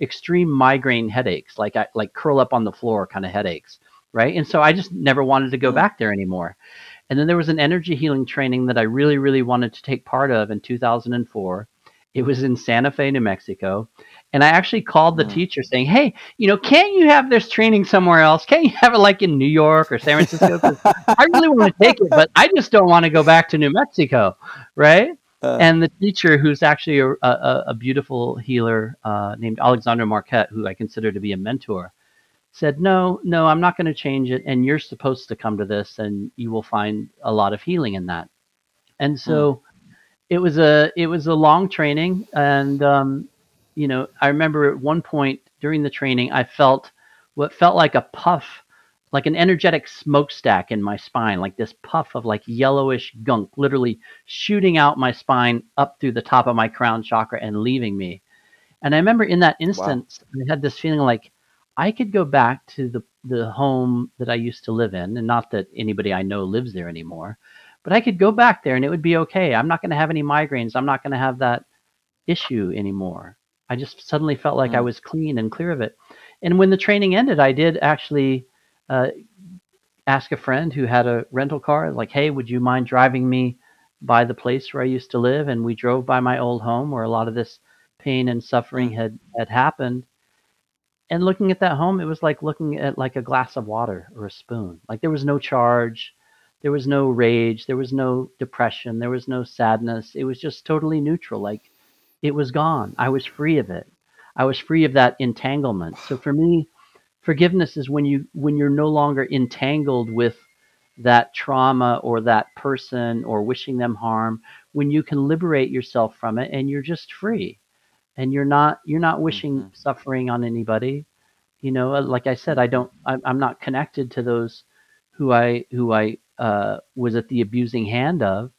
extreme migraine headaches, like I like curl up on the floor kind of headaches, right? And so I just never wanted to go mhm, back there anymore. And then there was an energy healing training that I really, really wanted to take part of in 2004. It was in Santa Fe, New Mexico. And I actually called the mhm. teacher saying, Hey, you know, can't you have this training somewhere else? Can't you have it like in New York or San Francisco? I really want to take it, but I just don't want to go back to New Mexico. Right. Uh, And the teacher, who's actually a, a, a beautiful healer uh, named Alexandra Marquette, who I consider to be a mentor, said, No, no, I'm not going to change it. And you're supposed to come to this, and you will find a lot of healing in that. And mm, so it was a it was a long training, and um, you know, I remember at one point during the training, I felt what felt like a puff, like an energetic smokestack in my spine, like this puff of like yellowish gunk, literally shooting out my spine up through the top of my crown chakra and leaving me. And I remember in that wow. instance, I had this feeling like I could go back to the the home that I used to live in, and not that anybody I know lives there anymore, but I could go back there and it would be okay. I'm not going to have any migraines. I'm not going to have that issue anymore. I just suddenly felt like I Mm, was clean and clear of it. And when the training ended, I did actually uh, ask a friend who had a rental car, like, "Hey, would you mind driving me by the place where I used to live?" And we drove by my old home where a lot of this pain and suffering had had happened and looking at that home, it was like looking at like a glass of water or a spoon. Like there was no charge, there was no rage, there was no depression, there was no sadness. It was just totally neutral. Like it was gone. I was free of it. I was free of that entanglement. So for me, forgiveness is when you when you're no longer entangled with that trauma or that person or wishing them harm, when you can liberate yourself from it and you're just free. And you're not you're not wishing mhm, suffering on anybody. You know uh, like i said i don't i'm, I'm not connected to those who i who i uh, was at the abusing hand of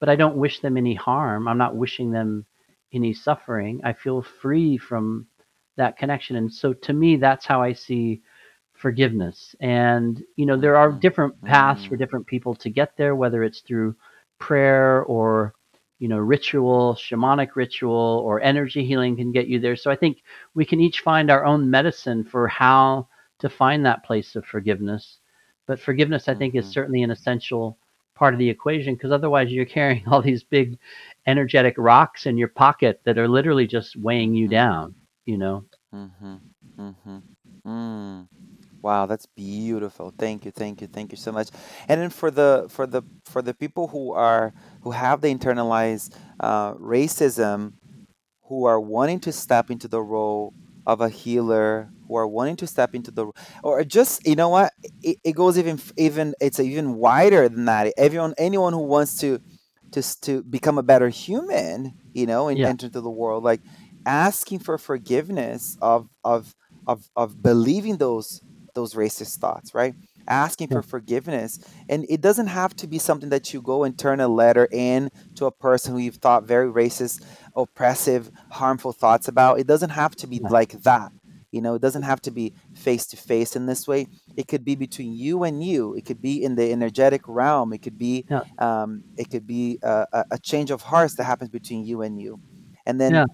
but i don't wish them any harm. I'm not wishing them any suffering. I feel free from that connection. And so to me that's how i see forgiveness. And you know there are mhm, different paths for mm, different people to get there whether it's through prayer or you know ritual shamanic ritual or energy healing can get you there. So i think we can each find our own medicine for how to find that place of forgiveness. But forgiveness, I think, is mhm, certainly an essential part of the equation because otherwise you're *laughs* carrying all these big energetic rocks in your pocket that are literally just weighing you mhm, down, you know? mhm, mhm, mm. Wow, that's beautiful. Thank you, thank you, thank you so much. And then for the for the for the people who are who have the internalized uh, racism, who are wanting to step into the role of a healer, who are wanting to step into the or just you know what it, it goes even even it's even wider than that. Everyone anyone who wants to to to become a better human, you know, and Yeah. enter into the world, like asking for forgiveness of of of of believing those those racist thoughts, right? Asking for forgiveness, and it doesn't have to be something that you go and turn a letter in to a person who you've thought very racist, oppressive, harmful thoughts about. It doesn't have to be like that. You know, it doesn't have to be face to face in this way. It could be between you and you. It could be in the energetic realm. It could be, Yeah. um, it could be a, a change of hearts that happens between you and you, and then Yeah.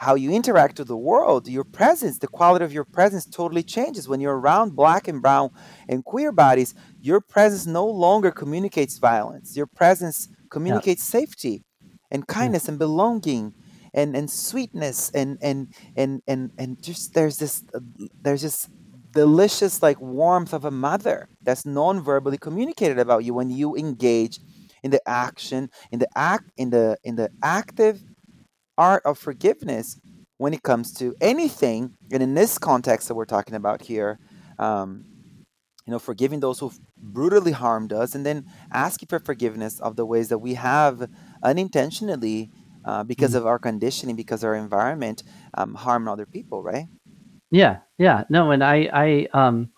How you interact with the world, your presence, the quality of your presence totally changes. When you're around black and brown and queer bodies, your presence no longer communicates violence. Your presence Yeah. communicates safety and Yeah. kindness and belonging and, and sweetness and and and and and just there's this there's this delicious like warmth of a mother that's non-verbally communicated about you when you engage in the action in the act in the in the active art of forgiveness when it comes to anything, and in this context that we're talking about here, um, you know, forgiving those who've brutally harmed us, and then asking for forgiveness of the ways that we have unintentionally, uh, because Mm. of our conditioning, because of our environment, um, harmed other people, right? Yeah, yeah. No, and I, I, um,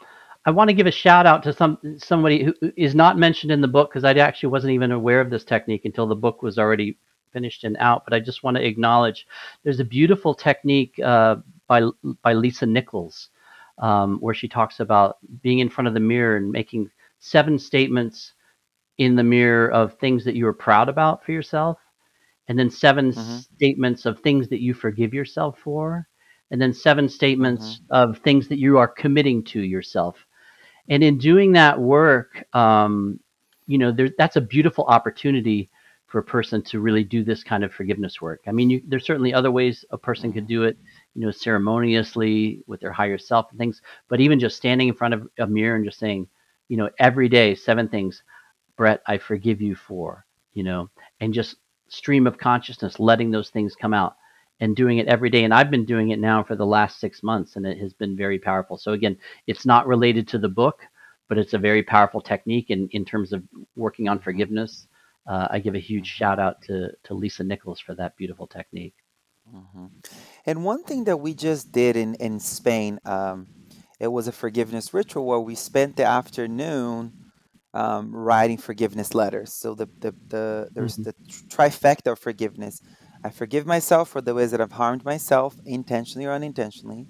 I want to give a shout out to some somebody who is not mentioned in the book because I actually wasn't even aware of this technique until the book was already finished and out. But I just want to acknowledge there's a beautiful technique uh, by by Lisa Nichols um, where she talks about being in front of the mirror and making seven statements in the mirror of things that you are proud about for yourself, and then 7 Mm-hmm. statements of things that you forgive yourself for, and then seven Mm-hmm. statements of things that you are committing to yourself. And in doing that work, um, you know, there, that's a beautiful opportunity for a person to really do this kind of forgiveness work. I mean, you, there's certainly other ways a person could do it, you know, ceremoniously with their higher self and things. But even just standing in front of a mirror and just saying, you know, every day, seven things, Brett, I forgive you for, you know, and just stream of consciousness, letting those things come out and doing it every day. And I've been doing it now for the last six months, and it has been very powerful. So again, it's not related to the book, but it's a very powerful technique in, in terms of working on forgiveness. Uh, I give a huge shout out to, to Lisa Nichols for that beautiful technique. hmm And one thing that we just did in in Spain, um, it was a forgiveness ritual where we spent the afternoon um, writing forgiveness letters. So the the, the there's hmm the tr- trifecta of forgiveness. I forgive myself for the ways that I've harmed myself, intentionally or unintentionally.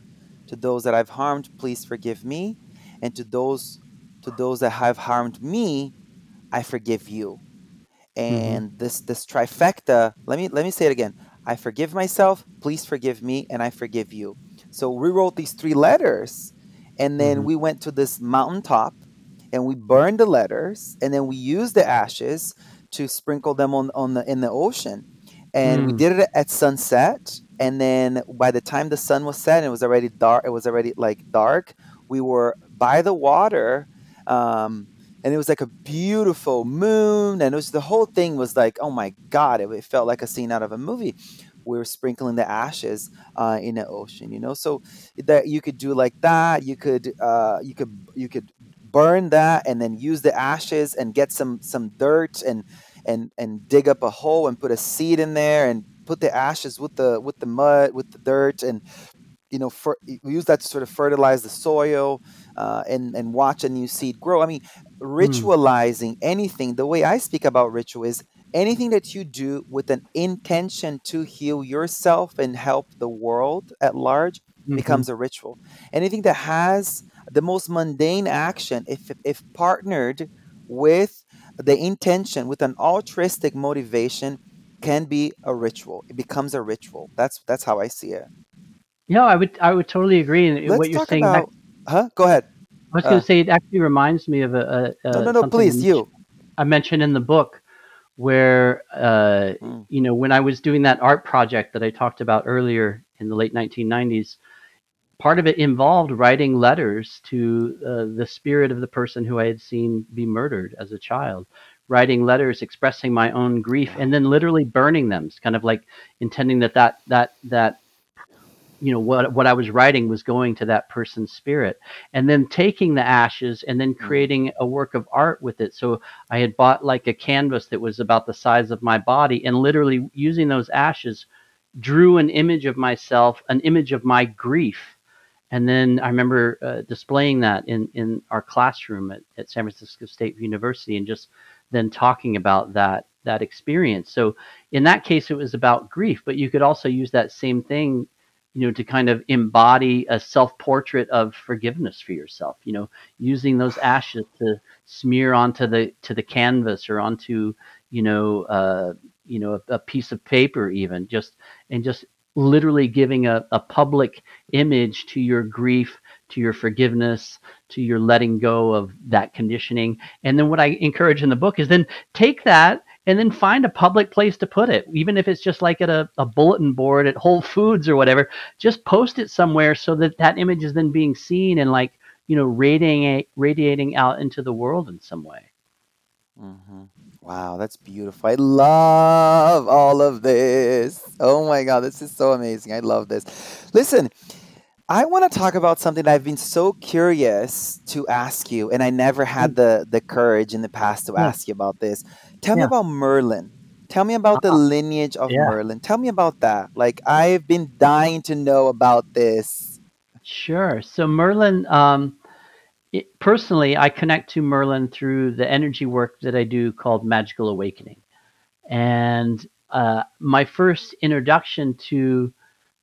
To those that I've harmed, please forgive me. And to those to those that have harmed me, I forgive you hmm and this this trifecta let me let me say it again. I forgive myself please forgive me and i forgive you. So we wrote these three letters and then hmm we went to this mountaintop and we burned the letters and then we used the ashes to sprinkle them on, on the in the ocean. And we Mm, did it at sunset and then by the time the sun was set it was already dark it was already like dark we were by the water um, and it was like a beautiful moon and it was the whole thing was like oh my god it, it felt like a scene out of a movie we were sprinkling the ashes uh, in the ocean you know so that you could do like that you could uh, you could you could burn that and then use the ashes and get some some dirt and and and dig up a hole and put a seed in there and put the ashes with the with the mud with the dirt and you know, use that to sort of fertilize the soil uh, and and watch a new seed grow. I mean, ritualizing anything. The way I speak about ritual is anything that you do with an intention to heal yourself and help the world at large hmm becomes a ritual. Anything that has the most mundane action, if if partnered with the intention, with an altruistic motivation, can be a ritual. It becomes a ritual. That's that's how I see it. Yeah, I would I would totally agree. Let's what you're talk saying, that about, huh? Go ahead. I was going Uh, to say, it actually reminds me of a, a, no, no, no, something I please, you. I mentioned in the book where uh, Mm, you know when I was doing that art project that I talked about earlier in the late 1990s, part of it involved writing letters to uh, the spirit of the person who I had seen be murdered as a child, writing letters expressing my own grief and then literally burning them it's kind of like intending that that that that you know what what I was writing was going to that person's spirit. And then taking the ashes and then creating a work of art with it. So I had bought like a canvas that was about the size of my body and literally using those ashes drew an image of myself an image of my grief. And then I remember uh, displaying that in in our classroom at, at San Francisco State University and just then talking about that that experience. So in that case it was about grief but you could also use that same thing you know to kind of embody a self-portrait of forgiveness for yourself you know using those *sighs* ashes to smear onto the to the canvas or onto you know uh you know a, a piece of paper even just and just literally giving a, a public image to your grief to your forgiveness to your letting go of that conditioning. And then what i encourage in the book is then take that and then find a public place to put it even if it's just like at a, a bulletin board at whole foods or whatever just post it somewhere so that that image is then being seen and like you know radiating radiating out into the world in some way mm-hmm. Wow, that's beautiful. I love all of this. Oh my God, this is so amazing. I love this. Listen, I want to talk about something that I've been so curious to ask you, and I never Mm, had the the courage in the past to ask you about this. Tell me yeah about Merlin. Tell me about the uh, lineage of yeah Merlin. Tell me about that. Like I've been dying to know about this. sure so merlin um it, personally i connect to merlin through the energy work that i do called magical awakening And uh, my first introduction to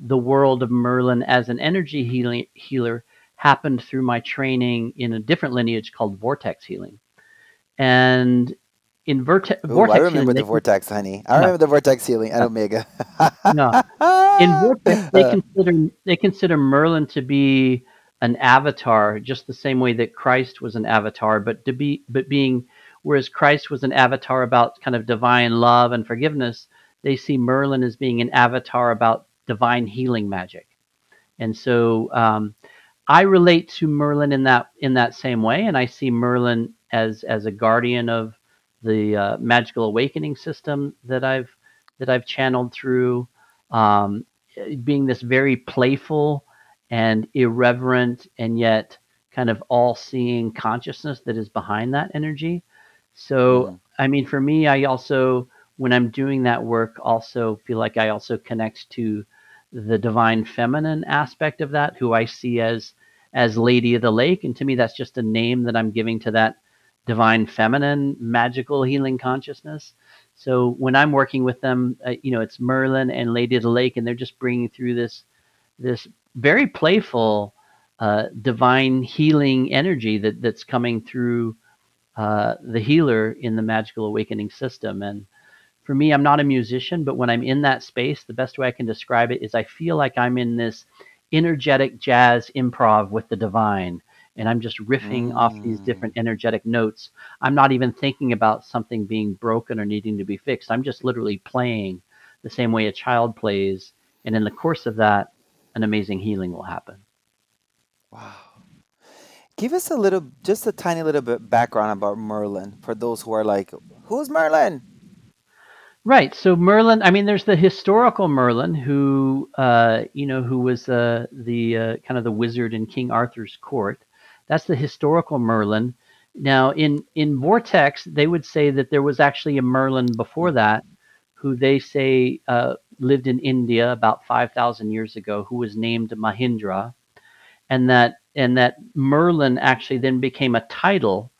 the world of Merlin as an energy healing, healer happened through my training in a different lineage called vortex healing. And in verte- Ooh, I vortex healing, remember the they can, vortex, honey. I yeah, remember the vortex healing at Omega. *laughs* no. In vortex, they *laughs* consider they consider Merlin to be an avatar, just the same way that Christ was an avatar, but to be but being whereas Christ was an avatar about kind of divine love and forgiveness, they see Merlin as being an avatar about divine healing magic. And so um, I relate to Merlin in that in that same way, and I see Merlin as as a guardian of the uh, magical awakening system that I've that I've channeled through, um, being this very playful and irreverent and yet kind of all-seeing consciousness that is behind that energy. So, Mhm. I mean, for me, I also when I'm doing that work, also feel like I also connect to the divine feminine aspect of that, who I see as as Lady of the Lake, and to me, that's just a name that I'm giving to that divine feminine magical healing consciousness. So when I'm working with them, uh, you know, it's Merlin and Lady of the Lake, and they're just bringing through this this very playful uh, divine healing energy that that's coming through uh, the healer in the magical awakening system. And for me, I'm not a musician, but when I'm in that space, the best way I can describe it is I feel like I'm in this energetic jazz improv with the divine. And I'm just riffing off these Mm. different energetic notes. I'm not even thinking about something being broken or needing to be fixed. I'm just literally playing the same way a child plays. And in the course of that, an amazing healing will happen. Wow. Give us a little, just a tiny little bit background about Merlin for those who are like, who's Merlin? Right. So Merlin, I mean, there's the historical Merlin who, uh, you know, who was uh, the uh, kind of the wizard in King Arthur's court. That's the historical Merlin. Now, in in Vortex, they would say that there was actually a Merlin before that, who they say uh, lived in India about five thousand years ago, who was named Mahindra, and that and that Merlin actually then became a title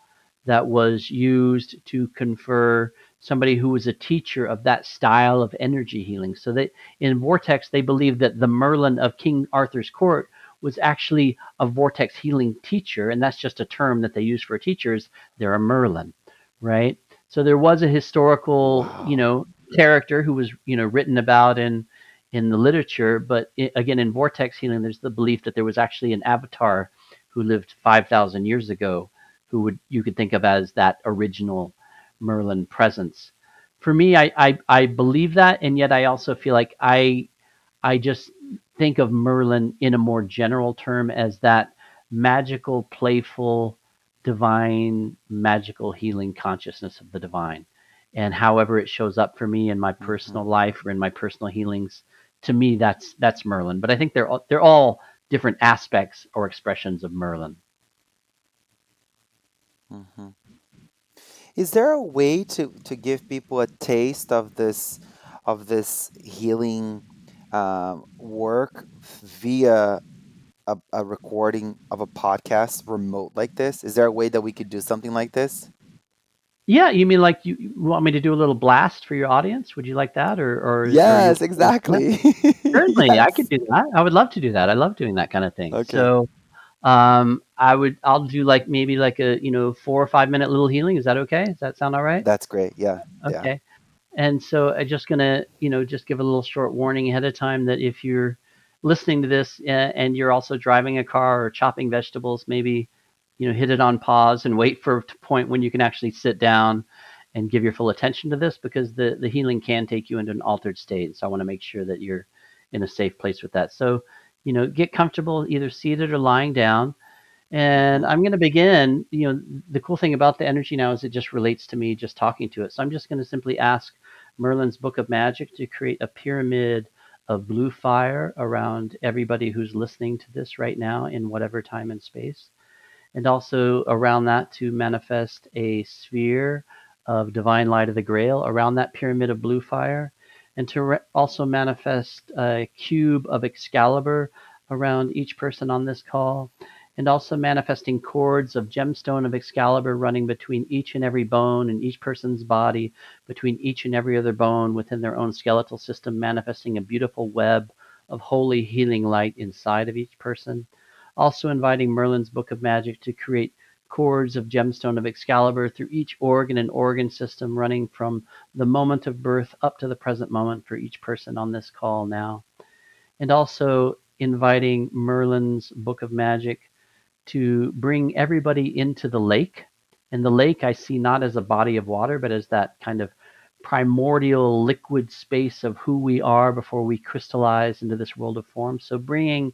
that was used to confer somebody who was a teacher of that style of energy healing. So that in Vortex, they believe that the Merlin of King Arthur's court was actually a Vortex healing teacher, and that's just a term that they use for teachers. They're a Merlin, right? So there was a historical, you know, character who was, you know, written about in in the literature, but i again, in Vortex healing, there's the belief that there was actually an avatar who lived 5,000 years ago who would you could think of as that original Merlin presence. For me, I, I I believe that, and yet I also feel like I I just think of Merlin in a more general term as that magical, playful divine, magical, healing consciousness of the divine. And however it shows up for me in my Mm-hmm. personal life or in my personal healings, to me that's that's Merlin. But I think they're all, they're all different aspects or expressions of Merlin. Is there a way to, to give people a taste of this of this healing um, work via a, a recording of a podcast remote like this? Is there a way that we could do something like this? Yeah, you mean like you, you want me to do a little blast for your audience? Would you like that, or or Yes, exactly. *laughs* Certainly, I could do that. I would love to do that. I love doing that kind of thing. Okay. So, um, I would, I'll do like maybe like a you know four or five minute little healing. Is that okay? Does that sound all right? That's great. Yeah. Yeah. And so I'm just gonna you know just give a little short warning ahead of time that if you're listening to this uh, and you're also driving a car or chopping vegetables, maybe you know hit it on pause and wait for a point when you can actually sit down and give your full attention to this because the the healing can take you into an altered state. So I want to make sure that you're in a safe place with that. So you know get comfortable either seated or lying down. And I'm going to begin. You know, the cool thing about the energy now is it just relates to me just talking to it. So I'm just going to simply ask Merlin's Book of Magic to create a pyramid of blue fire around everybody who's listening to this right now in whatever time and space. And also around that to manifest a sphere of divine light of the grail around that pyramid of blue fire. And to re- also manifest a cube of Excalibur around each person on this call and also manifesting cords of gemstone of Excalibur running between each and every bone in each person's body, between each and every other bone within their own skeletal system, manifesting a beautiful web of holy healing light inside of each person. Also inviting Merlin's Book of Magic to create cords of gemstone of Excalibur through each organ and organ system, running from the moment of birth up to the present moment for each person on this call now. And also inviting Merlin's Book of Magic to bring everybody into the lake. And the lake I see not as a body of water, but as that kind of primordial liquid space of who we are before we crystallize into this world of form. So bringing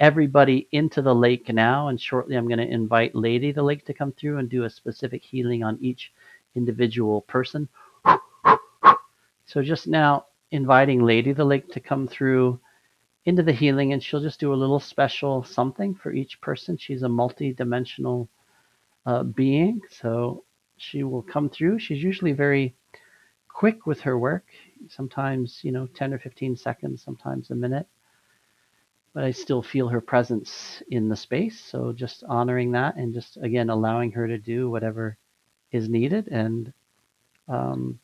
everybody into the lake now. And shortly, I'm going to invite Lady the Lake to come through and do a specific healing on each individual person. So just now, inviting Lady the Lake to come through into the healing, and she'll just do a little special something for each person. She's a multi-dimensional uh, being, so she will come through. She's usually very quick with her work, sometimes you know 10 or 15 seconds, sometimes a minute. But I still feel her presence in the space, so just honoring that and just again allowing her to do whatever is needed and. Um,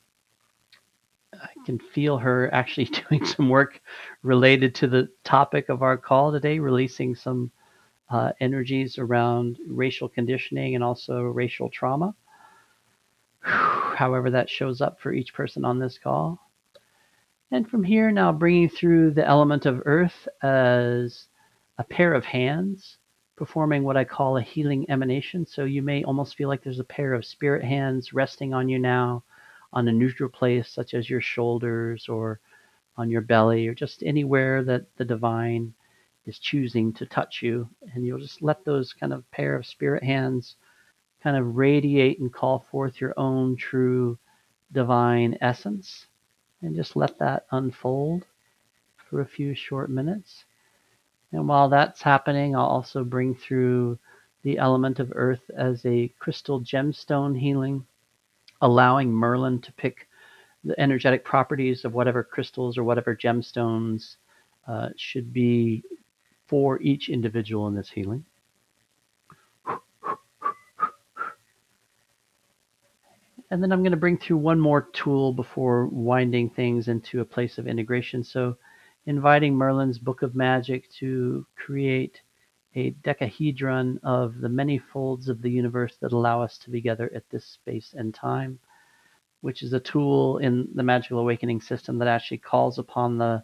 I can feel her actually *laughs* doing some work related to the topic of our call today, releasing some uh, energies around racial conditioning and also racial trauma. However, that shows up for each person on this call. And from here, now bringing through the element of earth as a pair of hands, performing what I call a healing emanation. So you may almost feel like there's a pair of spirit hands resting on you now on a neutral place, such as your shoulders or on your belly, or just anywhere that the divine is choosing to touch you. And you'll just let those kind of pair of spirit hands kind of radiate and call forth your own true divine essence. And just let that unfold for a few short minutes. And while that's happening, I'll also bring through the element of earth as a crystal gemstone healing allowing Merlin to pick the energetic properties of whatever crystals or whatever gemstones uh, should be for each individual in this healing. And then I'm going to bring through one more tool before winding things into a place of integration. So, inviting Merlin's Book of Magic to create a decahedron of the many folds of the universe that allow us to be together at this space and time, which is a tool in the magical awakening system that actually calls upon the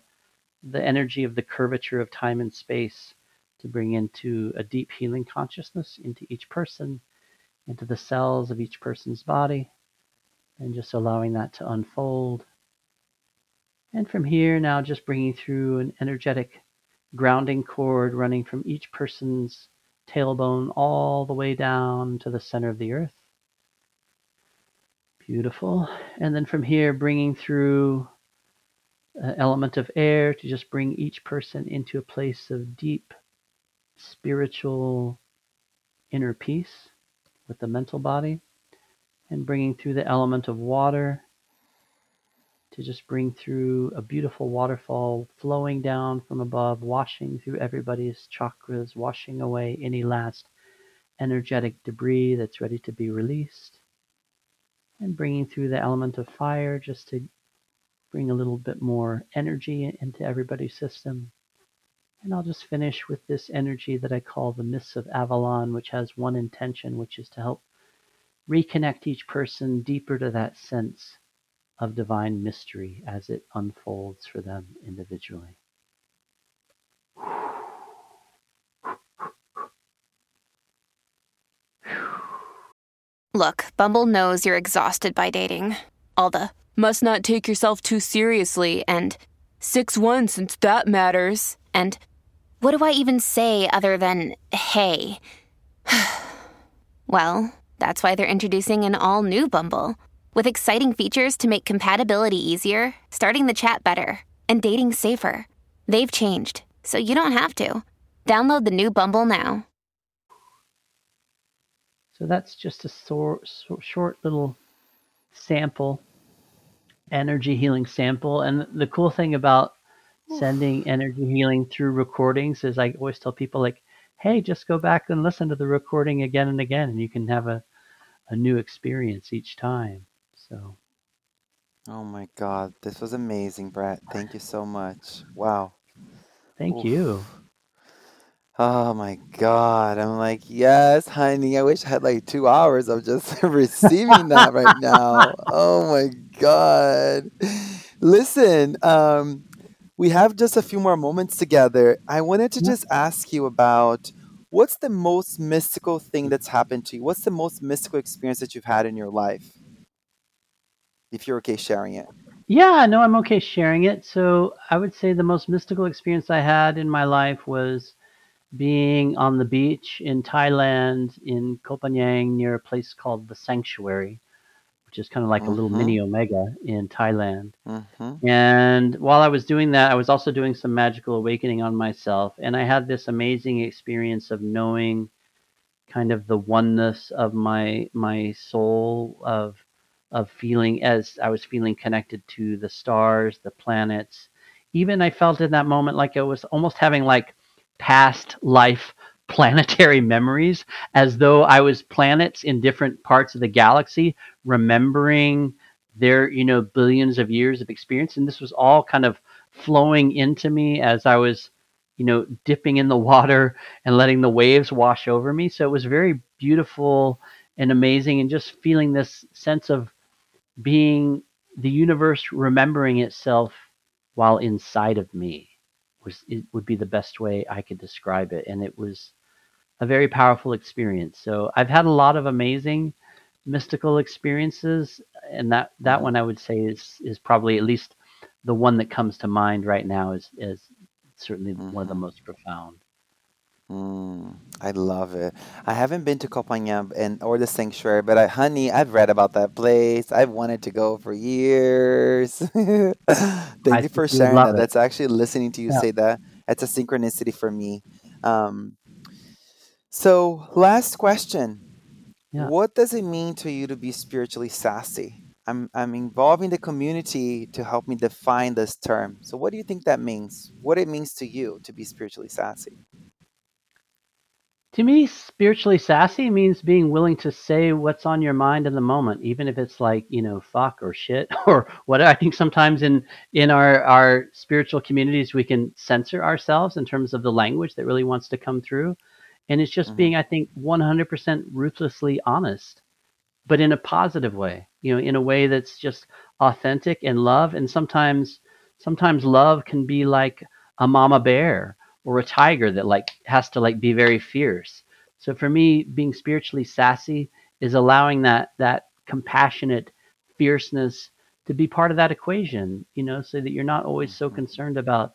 the energy of the curvature of time and space to bring into a deep healing consciousness into each person, into the cells of each person's body, and just allowing that to unfold. And from here, now just bringing through an energetic grounding cord running from each person's tailbone all the way down to the center of the earth. Beautiful. And then from here, bringing through an element of air to just bring each person into a place of deep spiritual inner peace with the mental body. And bringing through the element of water to just bring through a beautiful waterfall flowing down from above, washing through everybody's chakras, washing away any last energetic debris that's ready to be released and bringing through the element of fire just to bring a little bit more energy into everybody's system. And I'll just finish with this energy that I call the Mists of Avalon, which has one intention, which is to help reconnect each person deeper to that sense of divine mystery as it unfolds for them individually. Look, Bumble knows you're exhausted by dating. All the must not take yourself too seriously and 6 1 since that matters. And what do I even say other than hey? *sighs* well, that's why they're introducing an all new Bumble with exciting features to make compatibility easier, starting the chat better, and dating safer. They've changed, so you don't have to. Download the new Bumble now. So that's just a sor- short little sample, energy healing sample. And the cool thing about sending energy healing through recordings is I always tell people like, hey, just go back and listen to the recording again and again, and you can have a, a new experience each time. So Oh my God, this was amazing, Brett. Thank you so much. Wow. thank you. Oh my God. I'm like, yes, honey. I wish I had like two hours of just *laughs* receiving that right now. *laughs* Oh my God. Listen, um, we have just a few more moments together. I wanted to just ask you about what's the most mystical thing that's happened to you? What's the most mystical experience that you've had in your life? If you're okay sharing it. Yeah, no, I'm okay sharing it. So I would say the most mystical experience I had in my life was being on the beach in Thailand in Koh Phangan near a place called the Sanctuary, which is kind of like a little Mm-hmm. mini Omega in Thailand. Mm-hmm. And while I was doing that, I was also doing some magical awakening on myself. And I had this amazing experience of knowing kind of the oneness of my my soul of of feeling as I was feeling connected to the stars, the planets. Even I felt in that moment like I was almost having like past life *laughs* planetary memories as though I was planets in different parts of the galaxy remembering their, you know, billions of years of experience and this was all kind of flowing into me as I was, you know, dipping in the *laughs* water and letting the waves wash over me. So it was very beautiful and amazing and just feeling this sense of being the universe remembering itself while inside of me was it would be the best way I could describe it and it was a very powerful experience. So I've had a lot of amazing mystical experiences and that that Mm-hmm. one I would say is is probably at least the one that comes to mind right now is is certainly one of the Mm-hmm. most profound. Mm, I love it. I haven't been to Koh Phangan and or the sanctuary, but I, honey, I've read about that place. I've wanted to go for years. *laughs* Thank I you for think you would sharing that. it. That's actually listening to you Yeah. say that. That's a synchronicity for me. Um, so last question. Yeah. What does it mean to you to be spiritually sassy? I'm I'm involving the community to help me define this term. So what do you think that means? What it means to you to be spiritually sassy? To me, spiritually sassy means being willing to say what's on your mind in the moment, even if it's like, you know, fuck or shit *laughs* or what I think sometimes in in our our spiritual communities we can censor ourselves in terms of the language that really wants to come through. And it's just Mm-hmm. being, I think, 100% ruthlessly honest, but in a positive way, you know, in a way that's just authentic and love. And sometimes, sometimes love can be like a mama bear or a tiger that like has to like be very fierce. So for me, being spiritually sassy is allowing that that compassionate fierceness to be part of that equation, you know, so that you're not always so Mhm. concerned about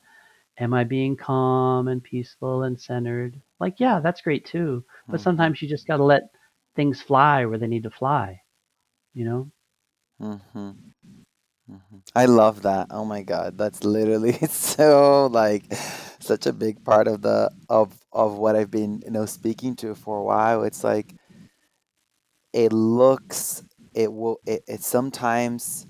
am I being calm and peaceful and centered? Like, yeah, that's great too. But Mm-hmm. sometimes you just got to let things fly where they need to fly, you know? Mm-hmm. I love that. Oh my God, that's literally *laughs* so like such a big part of the of of what I've been, you know, speaking to for a while. It's like it looks it will it, it sometimes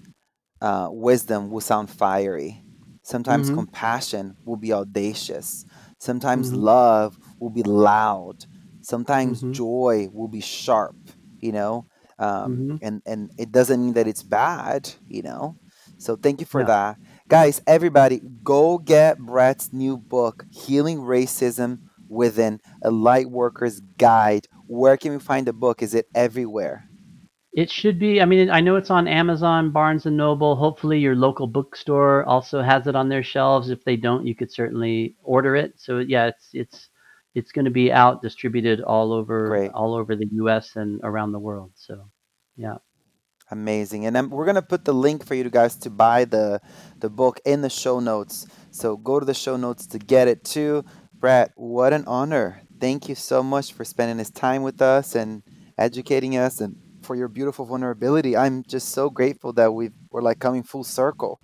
uh, wisdom will sound fiery sometimes Mm-hmm. compassion will be audacious sometimes Mm-hmm. love will be loud sometimes Mm-hmm. joy will be sharp you know um, Mm-hmm. and and it doesn't mean that it's bad you know so thank you for Yeah. that guys everybody go get brett's new book healing racism within a light worker's guide where can we find the book is it everywhere It should be. I mean, I know it's on Amazon, Barnes and Noble. Hopefully, your local bookstore also has it on their shelves. If they don't, you could certainly order it. So yeah, it's it's it's going to be out distributed all over great all over the U.S. and around the world. So yeah, Amazing. And then we're going to put the link for you guys to buy the the book in the show notes. So go to the show notes to get it too. Brett, what an honor. Thank you so much for spending this time with us and educating us and for your beautiful vulnerability. I'm just so grateful that we we're like coming full circle.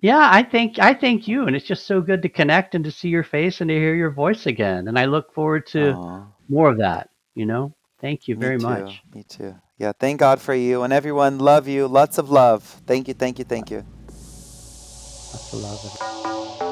yeah. I think I thank you, and it's just so good to connect and to see your face and to hear your voice again. And I look forward to Aw, more of that. You know, thank you very much. Me too. Yeah, thank God for you and everyone. Love you. Lots of love. Thank you, thank you, thank you. Lots of love.